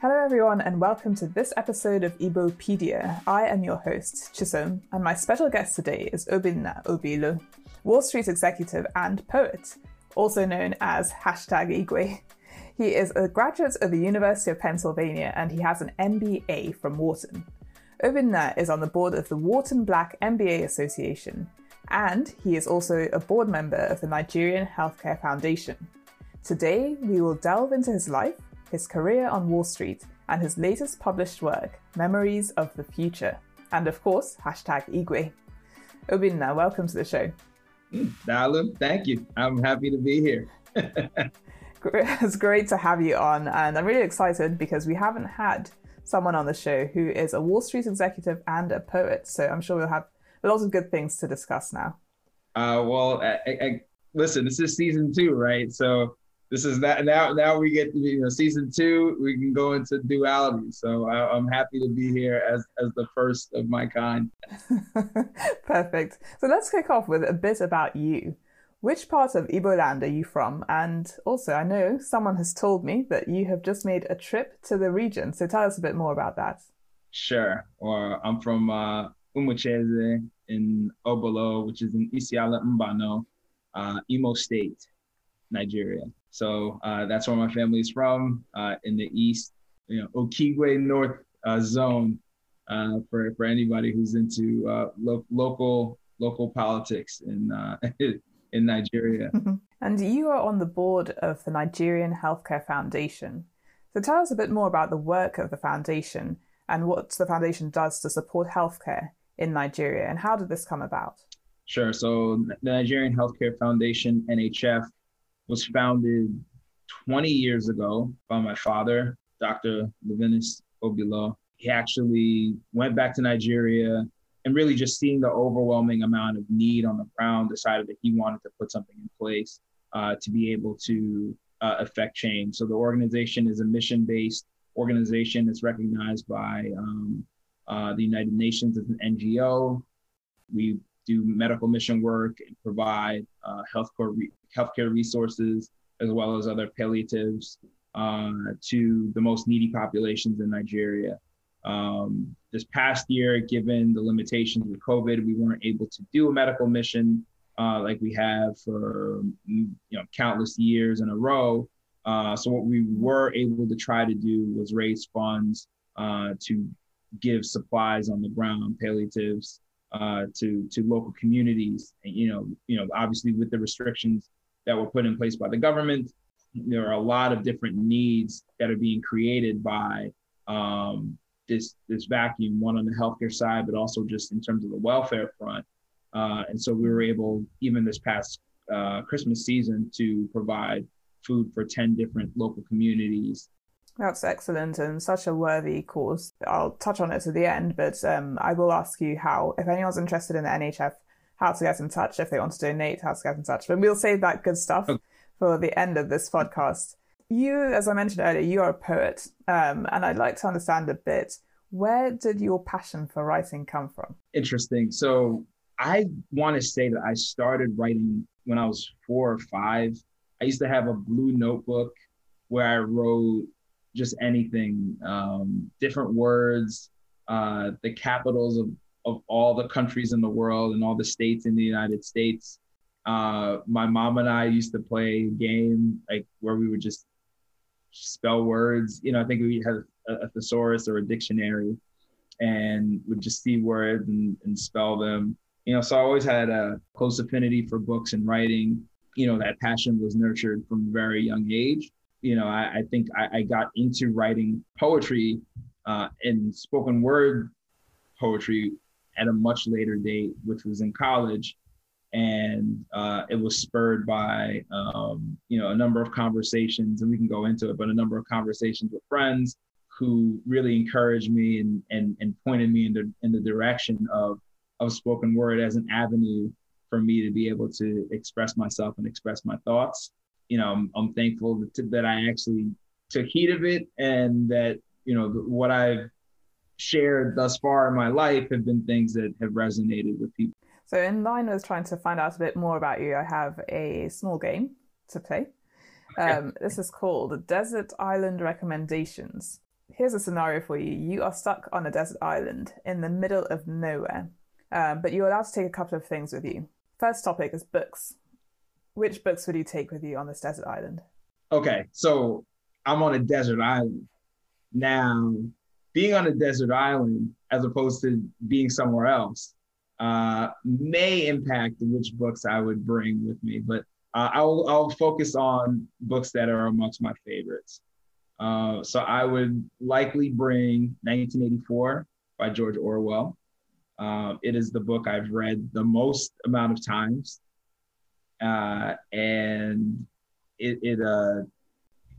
Hello, everyone, and welcome to this episode of Igbopedia. I am your host, Chisom, and my special guest today is Obinna Obilo, Wall Street executive and poet, also known as hashtag Igwe. He is a graduate of the University of Pennsylvania and he has an MBA from Wharton. Obinna is on the board of the Wharton Black MBA Association, and he is also a board member of the Nigerian Healthcare Foundation. Today, we will delve into his life his career on Wall Street, and his latest published work, Memories of the Future. And of course, hashtag Igwe. Obinna, welcome to the show. Mm, thank you. I'm happy to be here. it's great to have you on, and I'm really excited because we haven't had someone on the show who is a Wall Street executive and a poet. So I'm sure we'll have lots of good things to discuss now. Uh, well, I, I, listen, this is season two, right? So this is that now now we get you know season two we can go into duality. So I, am happy to be here as as the first of my kind. Perfect. So let's kick off with a bit about you. Which part of Ibo land are you from? And also i know someone has told me that you have just made a trip to the region. So tell us a bit more about that. Sure. Or i'm from uh Umucheze in Obolo, which is in Isiala Mbano, uh, Imo State, Nigeria. So uh, that's where my family is from uh, in the east, you know, Okigwe North uh, zone uh, for for anybody who's into uh, lo- local local politics in uh, in Nigeria. And you are on the board of the Nigerian Healthcare Foundation. So tell us a bit more about the work of the foundation and what the foundation does to support healthcare in Nigeria, and how did this come about? Sure. So the Nigerian Healthcare Foundation (NHF) was founded 20 years ago by my father, Dr. Levinas Obilo. He actually went back to Nigeria and really just seeing the overwhelming amount of need on the ground, decided that he wanted to put something in place uh, to be able to uh, affect change. So the organization is a mission-based organization that's recognized by um, uh, the United Nations as an NGO. We do medical mission work and provide uh, healthcare re- healthcare resources as well as other palliatives uh, to the most needy populations in Nigeria. Um, this past year, given the limitations with COVID, we weren't able to do a medical mission uh, like we have for you know countless years in a row. Uh, so what we were able to try to do was raise funds uh, to give supplies on the ground, palliatives uh, to to local communities. You know, you know, obviously with the restrictions that were put in place by the government. There are a lot of different needs that are being created by um, this this vacuum, one on the healthcare side, but also just in terms of the welfare front. Uh, and so we were able, even this past uh, Christmas season, to provide food for 10 different local communities. That's excellent and such a worthy cause. I'll touch on it at the end, but um, I will ask you how, if anyone's interested in the NHF how to get in touch if they want to donate, how to get in touch. But we'll save that good stuff okay. for the end of this podcast. You, as I mentioned earlier, you are a poet, um, and I'd like to understand a bit where did your passion for writing come from? Interesting. So I want to say that I started writing when I was four or five. I used to have a blue notebook where I wrote just anything, um, different words, uh, the capitals of of all the countries in the world and all the states in the United States. Uh, my mom and I used to play a game like where we would just spell words. You know, I think we had a, a thesaurus or a dictionary and would just see words and, and spell them. You know, so I always had a close affinity for books and writing. You know, that passion was nurtured from a very young age. You know, I, I think I, I, got into writing poetry uh, and spoken word poetry at a much later date, which was in college. And uh, it was spurred by, um, you know, a number of conversations, and we can go into it, but a number of conversations with friends who really encouraged me and, and, and pointed me in the, in the direction of, of spoken word as an avenue for me to be able to express myself and express my thoughts. You know, I'm, I'm thankful that, that I actually took heed of it and that, you know, what I've shared thus far in my life have been things that have resonated with people. So, in line with trying to find out a bit more about you, I have a small game to play. Um, this is called Desert Island Recommendations. here's a scenario for you. You are stuck on a desert island in the middle of nowhere, um, but you're allowed to take a couple of things with you. First topic is books. Which books would you take with you on this desert island? Okay, so I'm on a desert island. Now, being on a desert island as opposed to being somewhere else uh, may impact which books I would bring with me, but uh, I'll, I'll focus on books that are amongst my favorites. Uh, so I would likely bring 1984 by George Orwell. Uh, it is the book I've read the most amount of times. Uh, and it, it uh,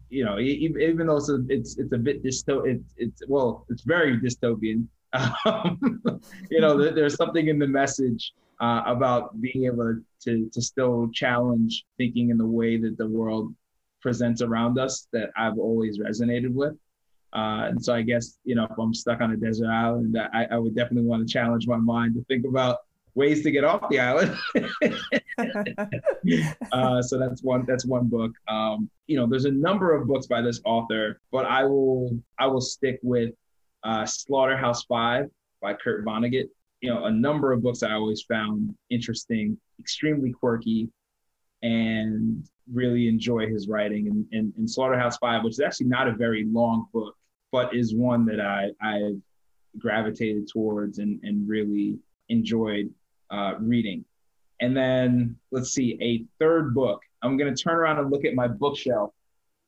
you know, even though it's a, it's, it's a bit dysto, it's, it's well, it's very dystopian. Um, you know, there, there's something in the message uh, about being able to to still challenge thinking in the way that the world presents around us that I've always resonated with. Uh, and so I guess you know if I'm stuck on a desert island, I, I would definitely want to challenge my mind to think about ways to get off the island. uh, so that's one that's one book. Um, you know, there's a number of books by this author, but I will I will stick with uh, Slaughterhouse Five by Kurt Vonnegut. You know, a number of books I always found interesting, extremely quirky, and really enjoy his writing. And, and, and Slaughterhouse Five, which is actually not a very long book, but is one that I I gravitated towards and and really enjoyed uh, reading. And then let's see, a third book. I'm going to turn around and look at my bookshelf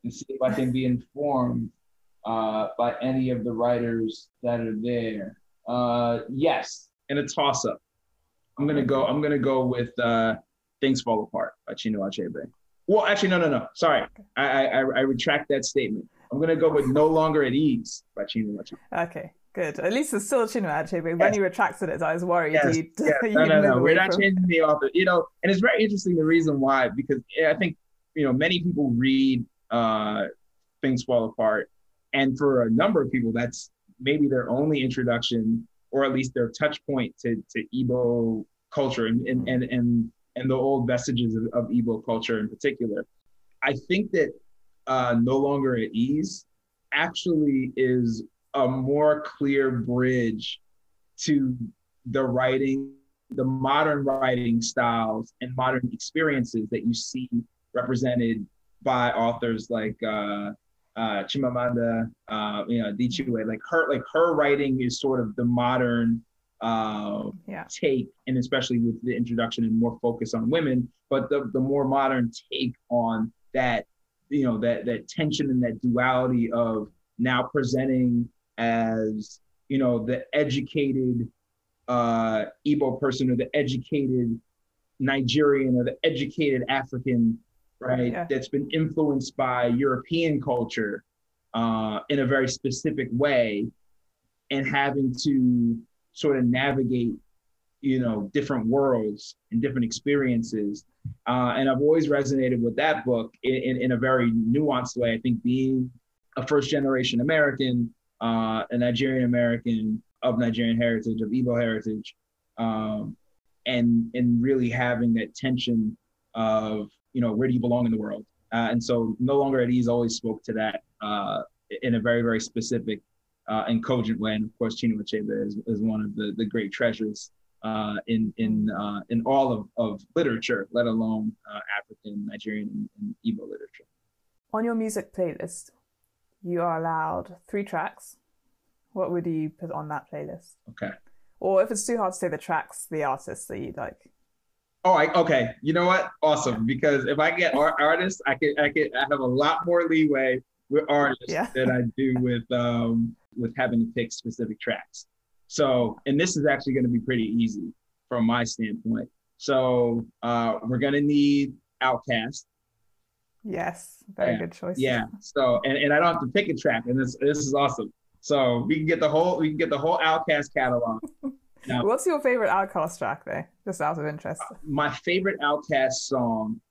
and see if I can be informed uh, by any of the writers that are there. Uh, yes, and a toss up. I'm gonna go. I'm gonna go with uh, "Things Fall Apart" by Chinua Achebe. Well, actually, no, no, no. Sorry, I, I, I retract that statement. I'm gonna go with "No Longer at Ease" by Chinua Achebe. Okay. Good. At least it's still Chinua Achebe. When yes. you retracted it, I was worried. Yes. You'd, yes. no, no, no. We're not from... changing the author. You know, and it's very interesting the reason why because I think you know many people read uh, "Things Fall Apart," and for a number of people, that's maybe their only introduction or at least their touch point to to Igbo culture and and and and, and the old vestiges of, of Igbo culture in particular. I think that uh, "No Longer at Ease" actually is a more clear bridge to the writing, the modern writing styles and modern experiences that you see represented by authors like uh, uh, Chimamanda, uh, you know, Adichie. Like her, like her writing is sort of the modern uh, yeah. take, and especially with the introduction and more focus on women, but the the more modern take on that, you know, that that tension and that duality of now presenting as you know the educated uh, Igbo person or the educated Nigerian or the educated African, right? Yeah. That's been influenced by European culture uh, in a very specific way, and having to sort of navigate, you know, different worlds and different experiences. Uh, and I've always resonated with that book in, in, in a very nuanced way. I think being a first generation American uh, a Nigerian American of Nigerian heritage, of Igbo heritage, um, and and really having that tension of you know where do you belong in the world, uh, and so no longer at ease always spoke to that uh, in a very very specific uh, and cogent way, and of course Chinua Achebe is, is one of the the great treasures uh, in in uh, in all of, of literature, let alone African, Nigerian, and, and Igbo literature. On your music playlist, you are allowed three tracks. What would you put on that playlist? Okay. Or if it's too hard to say the tracks, the artists that you like. Oh, I, okay. You know what? Awesome. Because if I get art- artists, I can I can I have a lot more leeway with artists yeah. than I do with um with having to pick specific tracks. So, and this is actually going to be pretty easy from my standpoint. So, uh, we're going to need OutKast. Yes, very yeah. good choice. Yeah. So, and, and I don't have to pick a track, and this this is awesome. So we can get the whole we can get the whole OutKast catalog. Now, What's your favorite OutKast track, there? Just out of interest. My favorite OutKast song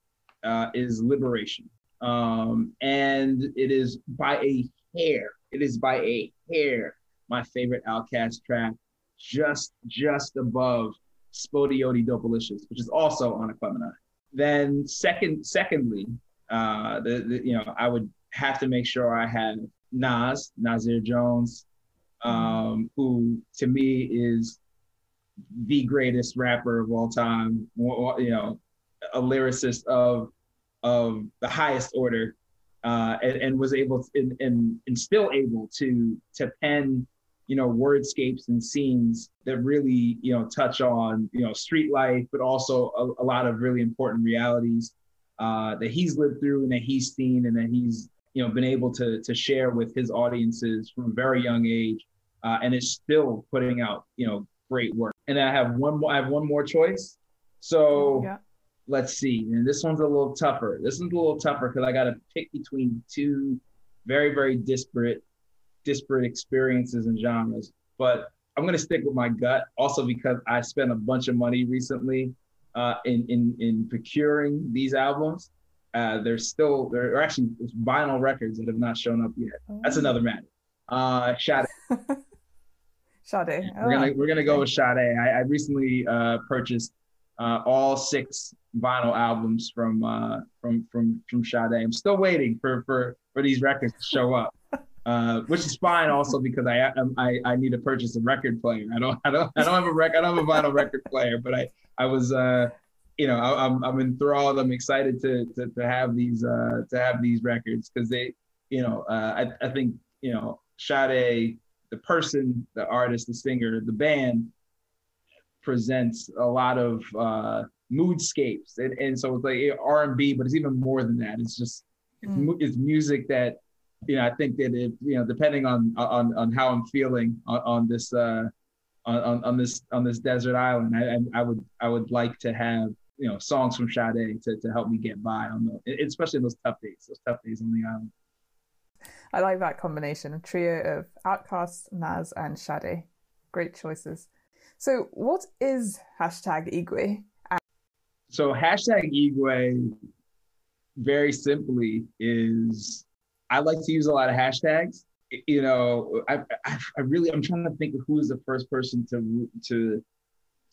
uh, is "Liberation," um, and it is by a hair. It is by a hair my favorite Outcast track, just just above "SpottieOttieDopaliscious," which is also on Aquemini. Then second, secondly, uh, the, the, you know, I would have to make sure I had Nas, Nasir Jones, um, who to me is the greatest rapper of all time. You know, a lyricist of of the highest order, uh, and, and, was able to, and, and, and still able to to pen you know wordscapes and scenes that really you know touch on you know street life, but also a, a lot of really important realities uh, that he's lived through and that he's seen and that he's you know been able to to share with his audiences from a very young age, uh, and is still putting out you know great work. And I have one more. I have one more choice. So yeah. let's see. And this one's a little tougher. This one's a little tougher because I got to pick between two very very disparate disparate experiences and genres. But I'm gonna stick with my gut, also because I spent a bunch of money recently uh, in in in procuring these albums. Uh, there's still there are actually vinyl records that have not shown up yet. Oh. That's another matter. Uh, Sade. Sade. Oh. We're gonna we're gonna go with Sade. I, I recently uh, purchased uh, all six vinyl albums from uh, from from from Sade. I'm still waiting for for for these records to show up uh, which is fine also because I, I I need to purchase a record player. I don't I don't I don't have a rec I don't have a vinyl record player, but I I was uh you know I, am I'm, I'm enthralled. I'm excited to to, to have these uh to have these records because they you know uh, I I think you know Sade the person the artist the singer the band presents a lot of uh moodscapes and, and so it's like R&B but it's even more than that it's just mm. it's music that you know, I think that if you know, depending on on on how I'm feeling on, on this uh, on on this on this desert island, I, I would I would like to have you know songs from Sade to to help me get by on the especially in those tough days, those tough days on the island. I like that combination, a trio of Outkast, Nas, and Sade. Great choices. So, what is hashtag Igwe? So, hashtag Igwe, very simply, is I like to use a lot of hashtags. You know, I, I, I really I'm trying to think of who is the first person to to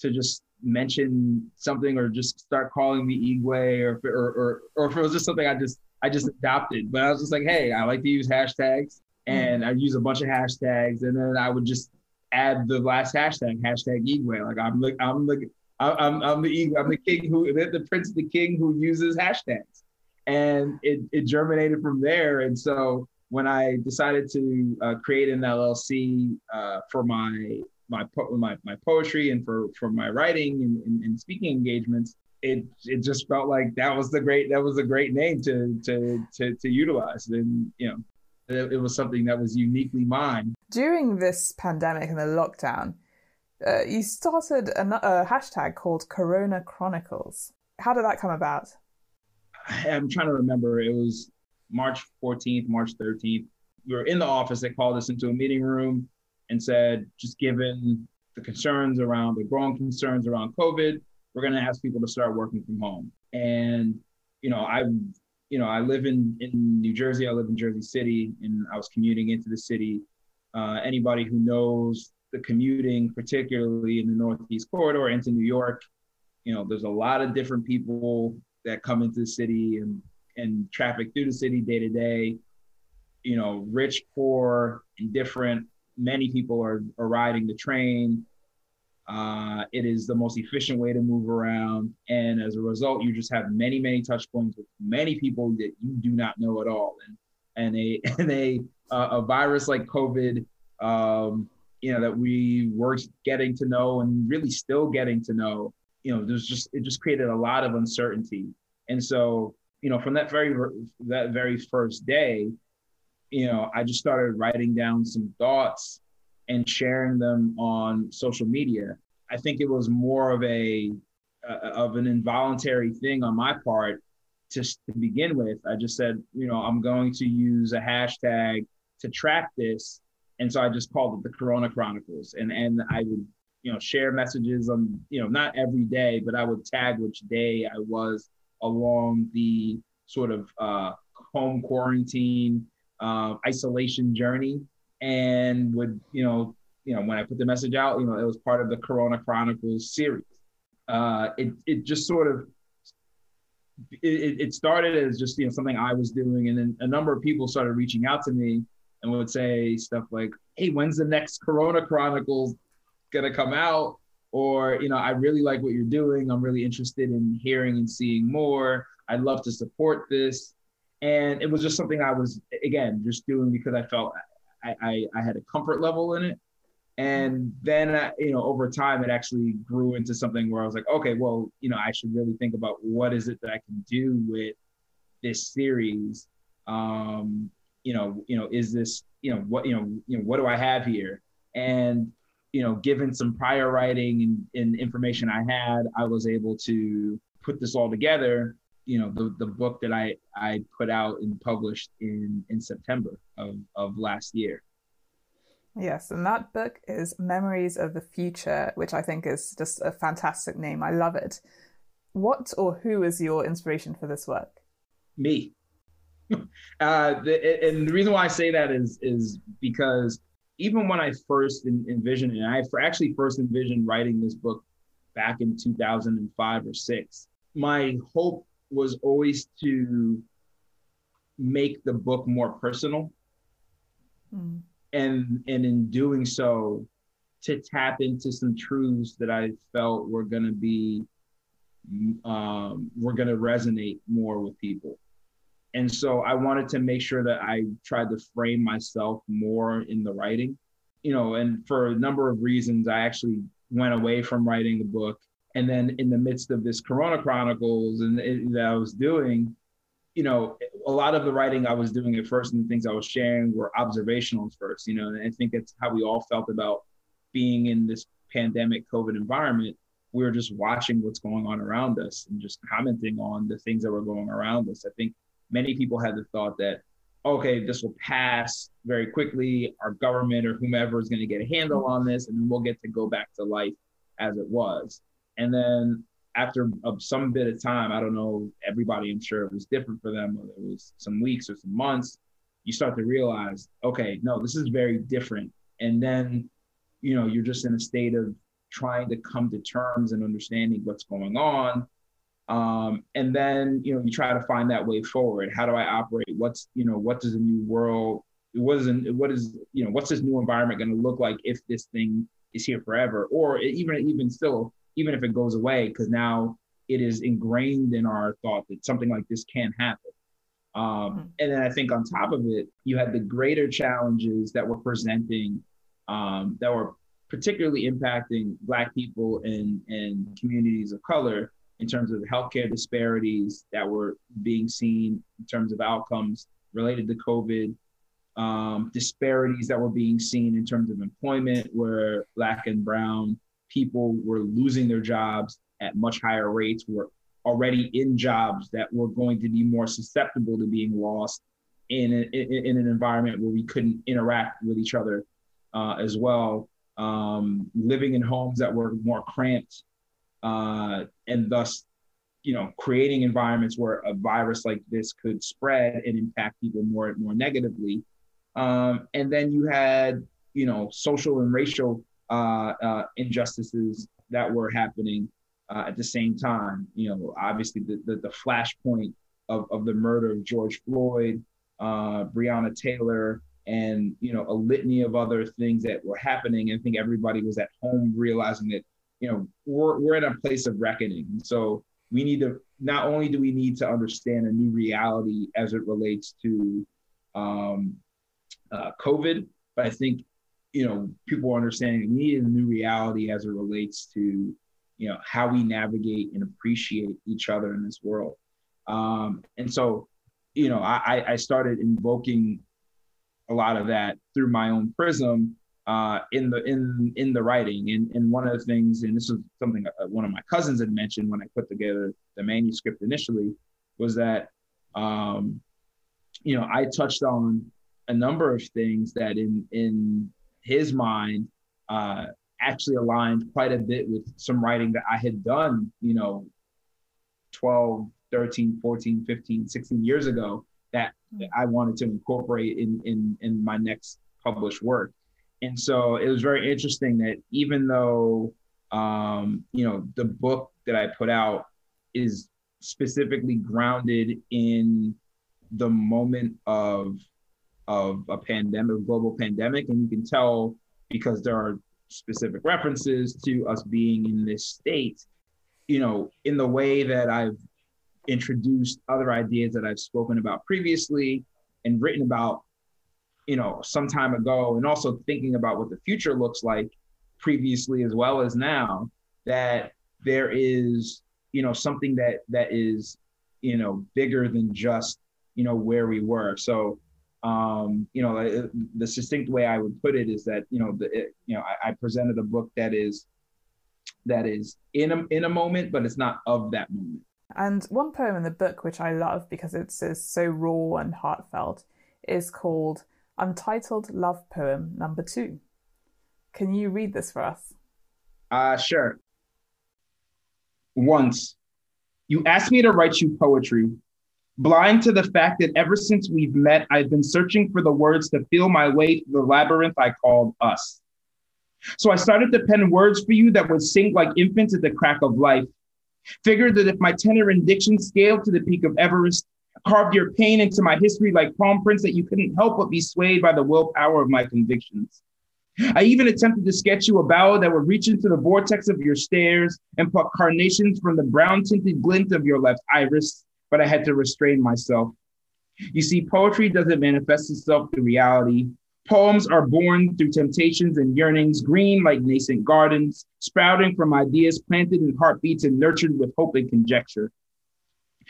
to just mention something or just start calling me Igwe or or or or if it was just something I just I just adopted. But I was just like, hey, I like to use hashtags, hmm. and I use a bunch of hashtags, and then I would just add the last hashtag, hashtag Igwe. Like I'm like I'm the I'm I'm the I'm the king who the, the prince the king who uses hashtags and it, it germinated from there. And so when I decided to uh, create an LLC uh, for my my my my poetry and for for my writing and, and, and, speaking engagements, it it just felt like that was the great that was a great name to to to, to utilize. And you know, it, it was something that was uniquely mine. During this pandemic and the lockdown, uh, you started a, a hashtag called Corona Chronicles. How did that come about? I'm trying to remember. It was March 14th, March 13th. We were in the office. They called us into a meeting room and said, just given the concerns around the growing concerns around COVID, we're going to ask people to start working from home. And you know, I, you know, I live in in New Jersey. I live in Jersey City, and I was commuting into the city. Uh, anybody who knows the commuting, particularly in the Northeast corridor into New York, you know, there's a lot of different people that come into the city and and traffic through the city day to day. You know, rich, poor, indifferent. Many people are, are riding the train. Uh, it is the most efficient way to move around, and as a result, you just have many, many touch points with many people that you do not know at all. And and a and a uh, a virus like COVID, um, you know, that we were getting to know and really still getting to know you know, there's just it just created a lot of uncertainty. And so, you know, from that very that very first day, you know, I just started writing down some thoughts and sharing them on social media. I think it was more of a uh, of an involuntary thing on my part to, to begin with. I just said, you know, I'm going to use a hashtag to track this. And so I just called it the Corona Chronicles. And and I would you know, share messages on, you know, not every day, but I would tag which day I was along the sort of uh, home quarantine, uh, isolation journey, and would, you know, you know, when I put the message out, you know, it was part of the Corona Chronicles series. Uh, it it just sort of it, it started as just you know something I was doing, and then a number of people started reaching out to me and would say stuff like, "Hey, when's the next Corona Chronicles gonna come out?" Or, you know, I really like what you're doing. I'm really interested in hearing and seeing more. I'd love to support this. And it was just something I was, again, just doing because I felt I, I, I had a comfort level in it. And then, you know, over time, it actually grew into something where I was like, okay, well, you know, I should really think about what is it that I can do with this series. Um, you know, you know, is this, you know, what, you know, you know, what do I have here? And you know, given some prior writing and, and information I had, I was able to put this all together you know the, the book that I I put out and published in in September of of last year. Yes, and that book is Memories of the Future, which I think is just a fantastic name. I love it. What or who is your inspiration for this work? Me. uh, the, and the reason why I say that is is because even when I first envisioned it, I actually first envisioned writing this book back in 2005 or six. My hope was always to make the book more personal. Mm. And and in doing so, to tap into some truths that I felt were going to be um, were going to resonate more with people. And so I wanted to make sure that I tried to frame myself more in the writing, you know, and for a number of reasons, I actually went away from writing the book and then in the midst of this Corona Chronicles and that I was doing, you know, a lot of the writing I was doing at first and the things I was sharing were observational first, you know, and I think that's how we all felt about being in this pandemic COVID environment. We were just watching what's going on around us and just commenting on the things that were going around us. I think many people had the thought that, okay, this will pass very quickly. Our government or whomever is going to get a handle on this, and we'll get to go back to life as it was. And then after some bit of time, I don't know, everybody, I'm sure it was different for them, whether it was some weeks or some months, you start to realize, okay, no, this is very different. And then, you know, you're just in a state of trying to come to terms and understanding what's going on. Um, and then, you know, you try to find that way forward. How do I operate? What's, you know, what does a new world, what is, what is, you know, what's this new environment going to look like if this thing is here forever? Or even, even still, even if it goes away, because now it is ingrained in our thought that something like this can happen. Um, mm-hmm. And then I think on top of it, you had the greater challenges that were presenting um, that were particularly impacting Black people and, and communities of color in terms of healthcare disparities that were being seen in terms of outcomes related to COVID, um, disparities that were being seen in terms of employment, where Black and Brown people were losing their jobs at much higher rates, were already in jobs that were going to be more susceptible to being lost in, a, in, an environment where we couldn't interact with each other uh, as well. Um, living in homes that were more cramped, uh, and thus, you know, creating environments where a virus like this could spread and impact people more and more negatively. Um, and then you had, you know, social and racial uh, uh, injustices that were happening uh, at the same time. You know, obviously the, the, the flashpoint of, of the murder of George Floyd, uh, Breonna Taylor, and you know a litany of other things that were happening. I think everybody was at home realizing that you know we're we're in a place of reckoning. So we need to not only do we need to understand a new reality as it relates to um, uh, COVID, but I think you know, people are understanding we need a new reality as it relates to, you know, how we navigate and appreciate each other in this world. Um, and so, you know, I, I started invoking a lot of that through my own prism uh, in the in in the writing. And, and one of the things, and this was something uh, one of my cousins had mentioned when I put together the manuscript initially, was that um, you know I touched on a number of things that in in his mind uh, actually aligned quite a bit with some writing that I had done, you know, 12, 13, 14, 15, 16 years ago that, that I wanted to incorporate in, in, in my next published work. And so it was very interesting that even though, um, you know, the book that I put out is specifically grounded in the moment of of a pandemic, global pandemic, and you can tell because there are specific references to us being in this state. You know, in the way that I've introduced other ideas that I've spoken about previously and written about, you know, some time ago, and also thinking about what the future looks like previously as well as now, that there is, you know, something that that is, you know, bigger than just, you know, where we were. So um, you know, the succinct way I would put it is that, you know, the, it, you know, I, I presented a book that is that is in a in a moment, but it's not of that moment. And one poem in the book, which I love because it's, it's so raw and heartfelt, is called Untitled Love Poem Number Two. Can you read this for us? Uh, sure. Once, you asked me to write you poetry, blind to the fact that ever since we've met, I've been searching for the words to feel my way through the labyrinth I called us. So I started to pen words for you that would sing like infants at the crack of life Figured that if my tenor and diction scaled to the peak of Everest, carved your pain into my history like palm prints, that you couldn't help but be swayed by the willpower of my convictions. I even attempted to sketch you a bow that would reach into the vortex of your stares and pluck carnations from the brown tinted glint of your left iris, but I had to restrain myself. You see, poetry doesn't manifest itself through reality, Poems are born through temptations and yearnings, green like nascent gardens, sprouting from ideas planted in heartbeats and nurtured with hope and conjecture.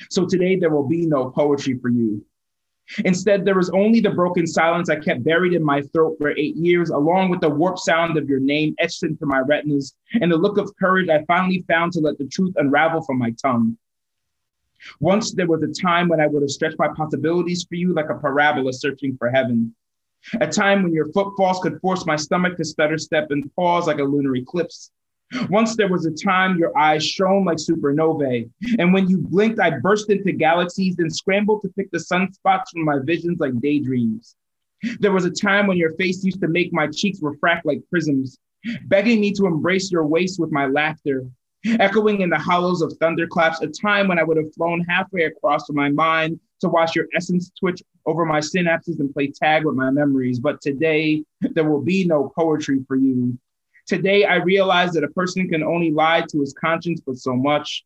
So today there will be no poetry for you. Instead, there was only the broken silence I kept buried in my throat for eight years, along with the warped sound of your name etched into my retinas and the look of courage I finally found to let the truth unravel from my tongue. Once there was a time when I would have stretched my possibilities for you like a parabola searching for heaven. A time when your footfalls could force my stomach to stutter step and pause like a lunar eclipse. Once there was a time your eyes shone like supernovae, and when you blinked, I burst into galaxies and scrambled to pick the sunspots from my visions like daydreams. There was a time when your face used to make my cheeks refract like prisms, begging me to embrace your waist with my laughter, echoing in the hollows of thunderclaps, a time when I would have flown halfway across my mind to watch your essence twitch over my synapses and play tag with my memories. But today, there will be no poetry for you. Today, I realize that a person can only lie to his conscience for so much.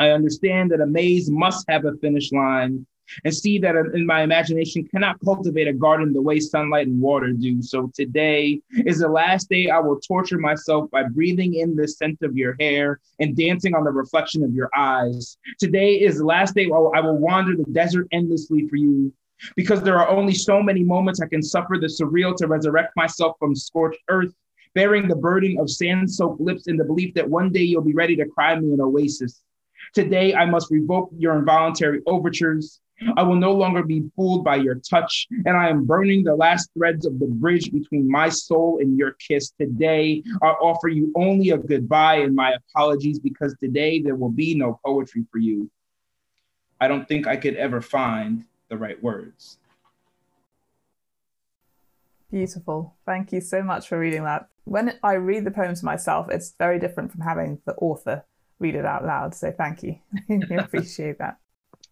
I understand that a maze must have a finish line and see that in my imagination cannot cultivate a garden the way sunlight and water do. So today is the last day I will torture myself by breathing in the scent of your hair and dancing on the reflection of your eyes. Today is the last day I will wander the desert endlessly for you. Because there are only so many moments I can suffer the surreal to resurrect myself from scorched earth, bearing the burden of sand soaked lips in the belief that one day you'll be ready to cry me an oasis. Today, I must revoke your involuntary overtures. I will no longer be fooled by your touch, and I am burning the last threads of the bridge between my soul and your kiss. Today, I offer you only a goodbye and my apologies because today there will be no poetry for you. I don't think I could ever find the right words. Beautiful. Thank you so much for reading that. When I read the poems myself, it's very different from having the author read it out loud. So thank you. I appreciate that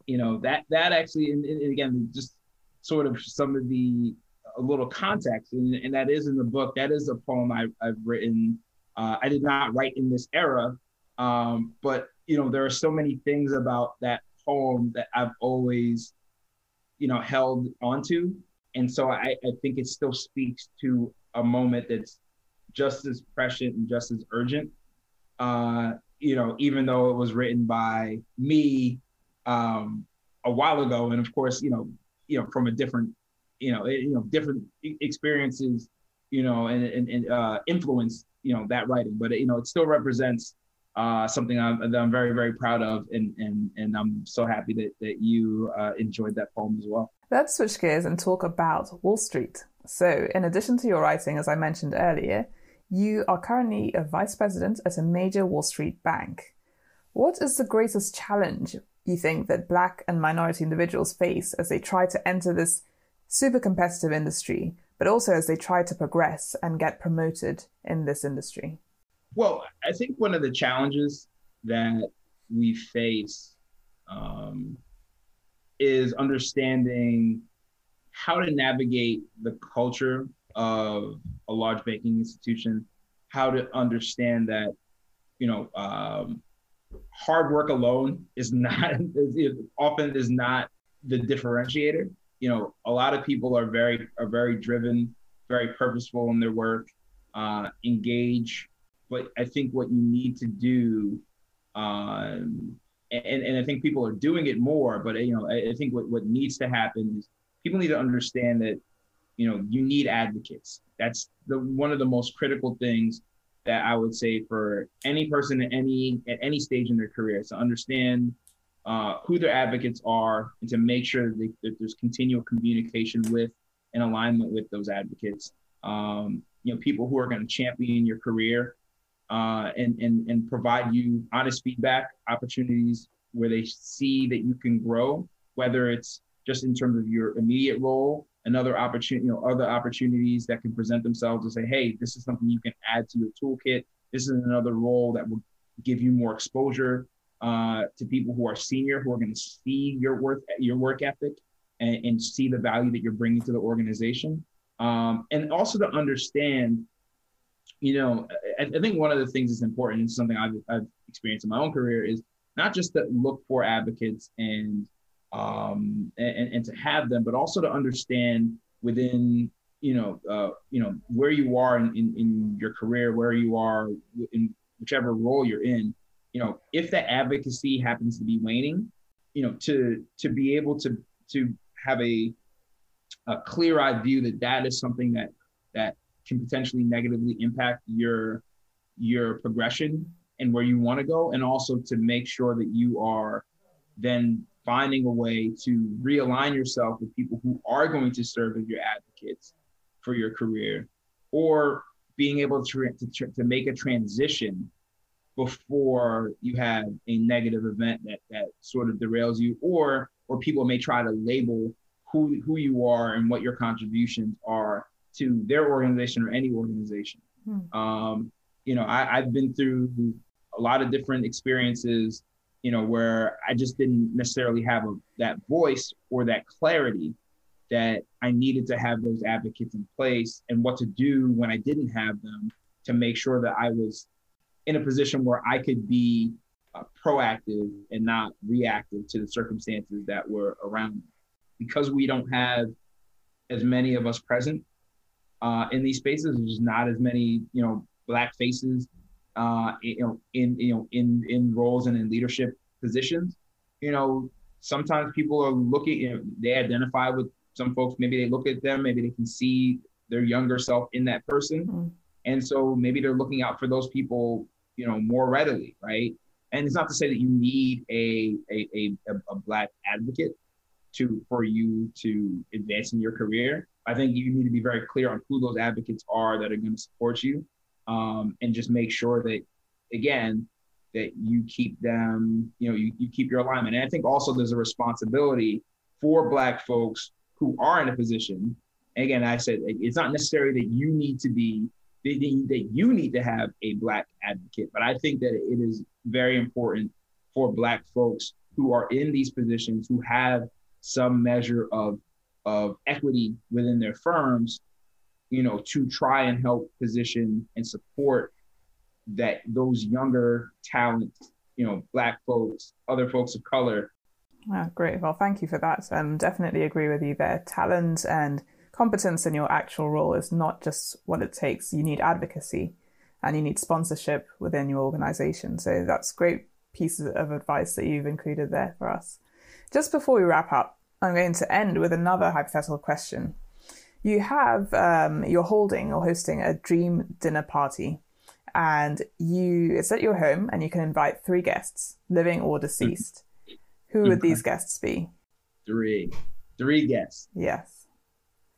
you know that that actually and, and, again just sort of some of the a little context and, and, that is in the book that is a poem I, have written uh, i did not write in this era um, but you know there are so many things about that poem that i've always you know held onto and so i, I think it still speaks to a moment that's just as prescient and just as urgent uh, you know even though it was written by me um, a while ago, and of course, you know, you know, from a different, you know, you know, different experiences, you know, and and, and uh, influence, you know, that writing. But you know, it still represents uh, something I'm, that I'm very very proud of, and and and I'm so happy that that you uh, enjoyed that poem as well. Let's switch gears and talk about Wall Street. So, in addition to your writing, as I mentioned earlier, you are currently a vice president at a major Wall Street bank. What is the greatest challenge you think that black and minority individuals face as they try to enter this super competitive industry, but also as they try to progress and get promoted in this industry? Well, I think one of the challenges that we face um, is understanding how to navigate the culture of a large banking institution, how to understand that, you know, um, hard work alone is not is, often is not the differentiator. You know, a lot of people are very are very driven, very purposeful in their work, uh, engage. But I think what you need to do, um, and, and I think people are doing it more. But you know, I, I think what, what needs to happen is people need to understand that you know you need advocates. That's the one of the most critical things that I would say for any person at any at any stage in their career to understand uh, who their advocates are and to make sure that, they, that, there's continual communication with and alignment with those advocates. Um, you know, people who are going to champion your career uh, and, and, and provide you honest feedback, opportunities where they see that you can grow, whether it's just in terms of your immediate role another opportunity, you know, other opportunities that can present themselves to say, hey, this is something you can add to your toolkit. This is another role that will give you more exposure uh, to people who are senior, who are going to see your work, your work ethic, and, and, see the value that you're bringing to the organization, um, and also to understand. You know, I, I, think one of the things that's important, and something I've, I've experienced in my own career, is not just to look for advocates and um, and, and to have them, but also to understand within you know uh, you know where you are in, in, in your career, where you are in whichever role you're in. You know, if that advocacy happens to be waning, you know, to to be able to to have a a clear-eyed view that that is something that that can potentially negatively impact your your progression and where you want to go and also to make sure that you are then finding a way to realign yourself with people who are going to serve as your advocates for your career or being able to, to, to make a transition before you have a negative event that, that sort of derails you or or people may try to label who who you are and what your contributions are to their organization or any organization hmm. um, you know I, i've been through a lot of different experiences you know, where I just didn't necessarily have a, that voice or that clarity that I needed to have those advocates in place and what to do when I didn't have them to make sure that I was in a position where I could be uh, proactive and not reactive to the circumstances that were around me. Because we don't have as many of us present uh, in these spaces, there's just not as many, you know, black faces uh, you know, in you know, in in roles and in leadership positions. You know, sometimes people are looking. You know, they identify with some folks. Maybe they look at them. Maybe they can see their younger self in that person, mm-hmm. and so maybe they're looking out for those people. You know, more readily, right? And it's not to say that you need a a a, a black advocate to for you to advance in your career. I think you need to be very clear on who those advocates are that are going to support you um, and just make sure that again that you keep them you know you, you keep your alignment. And i think also there's a responsibility for black folks who are in a position again i said it's not necessary that you need to be that you need to have a black advocate but i think that it is very important for black folks who are in these positions who have some measure of of equity within their firms you know, to try and help position and support that those younger talents, you know, black folks, other folks of color. Great. Well, thank you for that. Um, definitely agree with you there. Talent and competence in your actual role is not just what it takes. You need advocacy and you need sponsorship within your organization. So that's great pieces of advice that you've included there for us. Just before we wrap up, I'm going to end with another hypothetical question you have um, you're holding or hosting a dream dinner party and you it's at your home and you can invite three guests living or deceased. Who would these guests be? Three. Three guests. Yes.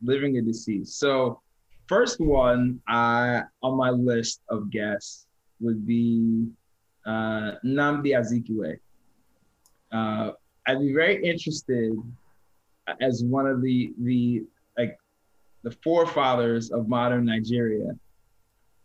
Living or deceased. So first one uh, on my list of guests would be uh, Nnamdi Azikiwe. Uh, I'd be very interested as one of the the the forefathers of modern Nigeria,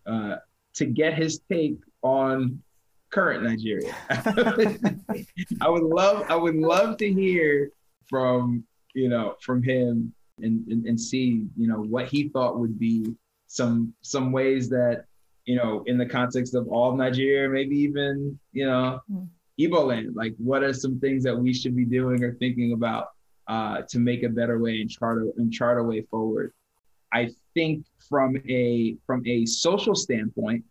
uh, to get his take on current Nigeria. I would love, I would love to hear from you know from him and, and, and see, you know, what he thought would be some some ways that, you know, in the context of all of Nigeria, maybe even, you know, mm. Igbo land, like what are some things that we should be doing or thinking about uh, to make a better way and chart a, and chart a way forward. I think from a from a social standpoint,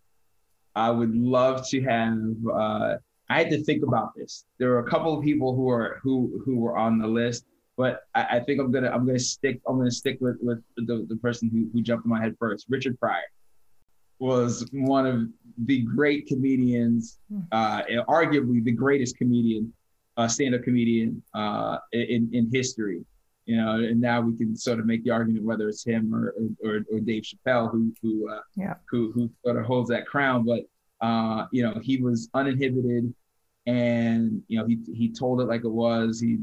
I would love to have. Uh, I had to think about this. There were a couple of people who are who who were on the list, but I, I think I'm gonna I'm gonna stick I'm gonna stick with with the, the person who, who jumped in my head first. Richard Pryor was one of the great comedians, hmm. uh, arguably the greatest comedian, uh, stand-up comedian uh, in in history you know, and now we can sort of make the argument whether it's him or or, or Dave Chappelle who who uh, yeah. who who sort of holds that crown. But uh, you know, he was uninhibited, and you know, he he told it like it was. He,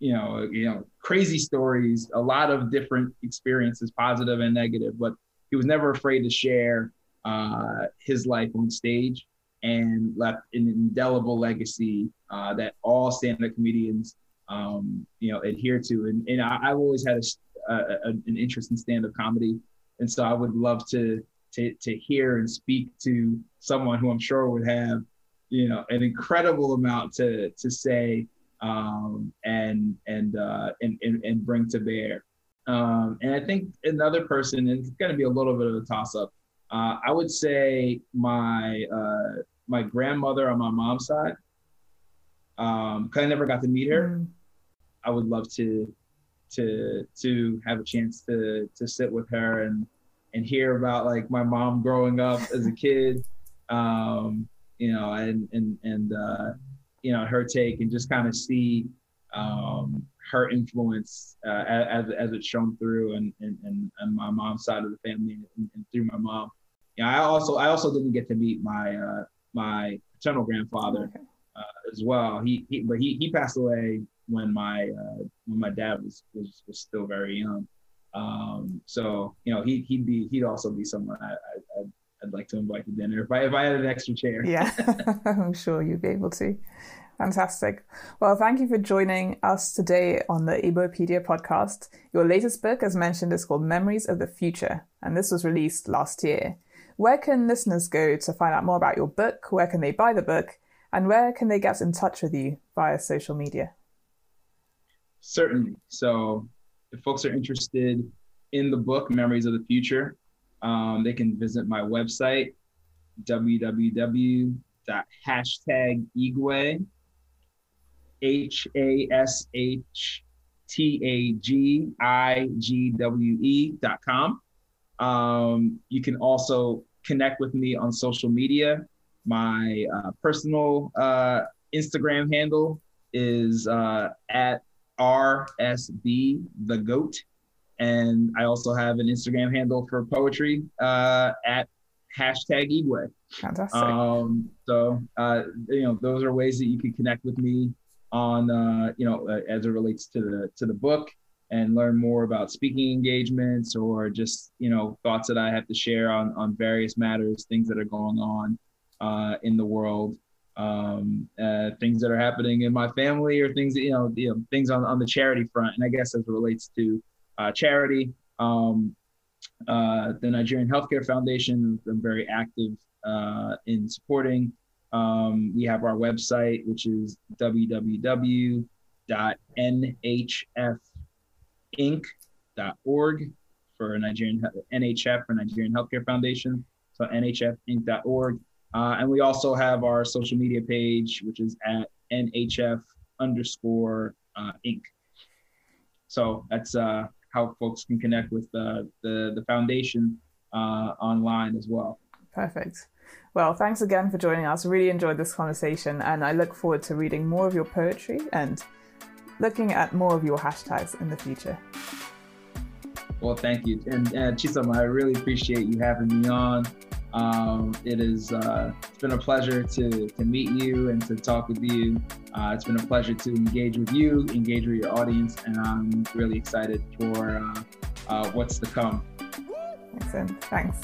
you know, you know, crazy stories, a lot of different experiences, positive and negative, but he was never afraid to share uh, his life on stage and left an indelible legacy uh, that all stand-up comedians um, you know, adhere to. And, and I, have always had a, a, a, an interest in stand-up comedy, and so I would love to to to hear and speak to someone who I'm sure would have, you know, an incredible amount to to say um, and and, uh, and and and bring to bear. Um, and I think another person, and it's going to be a little bit of a toss-up. Uh, I would say my uh, my grandmother on my mom's side um, cause I never got to meet her. Mm. I would love to to to have a chance to to sit with her and and hear about like my mom growing up as a kid, um, you know, and and and uh, you know her take and just kind of see um, her influence uh, as as it's shown through and, and and and my mom's side of the family and, and through my mom. Yeah, I also I also didn't get to meet my uh, my paternal grandfather. Okay uh, as well. He, he but he he passed away when my uh, when my dad was, was was still very young. Um, so you know he he'd be he'd also be someone I, I I'd, I'd like to invite to dinner if I if I had an extra chair. Yeah, I'm sure you'd be able to. Fantastic. Well, thank you for joining us today on the Ebopedia podcast. Your latest book, as mentioned, is called Memories of the Future, and this was released last year. Where can listeners go to find out more about your book? Where can they buy the book? And where can they get in touch with you via social media? Certainly. So, if folks are interested in the book, Memories of the Future, um, they can visit my website, www.hashtagigwe, H A S H T A G I G W E dot com. Um, you can also connect with me on social media my uh, personal uh, Instagram handle is uh, at RSB the goat. And I also have an Instagram handle for poetry uh, at hashtag Igwe. Fantastic. Um, so, uh, you know, those are ways that you can connect with me on, uh, you know, uh, as it relates to the to the book and learn more about speaking engagements or just, you know, thoughts that I have to share on on various matters, things that are going on uh, in the world, um, uh, things that are happening in my family, or things that you know, you know, things on on the charity front. And I guess as it relates to uh, charity, um, uh, the Nigerian Healthcare Foundation, I'm very active uh, in supporting. Um, we have our website, which is www.nhfinc.org for Nigerian NHF for Nigerian Healthcare Foundation. So nhfinc.org. Uh, and we also have our social media page, which is at NHF underscore uh, Inc. So that's uh, how folks can connect with the, the, the foundation uh, online as well. Perfect. Well, thanks again for joining us. Really enjoyed this conversation, and I look forward to reading more of your poetry and looking at more of your hashtags in the future. Well, thank you. And uh, Chisom, I really appreciate you having me on. Um, it is uh, it's been a pleasure to to meet you and to talk with you. Uh, it's been a pleasure to engage with you, engage with your audience, and I'm really excited for uh, uh what's to come. Excellent. Thanks.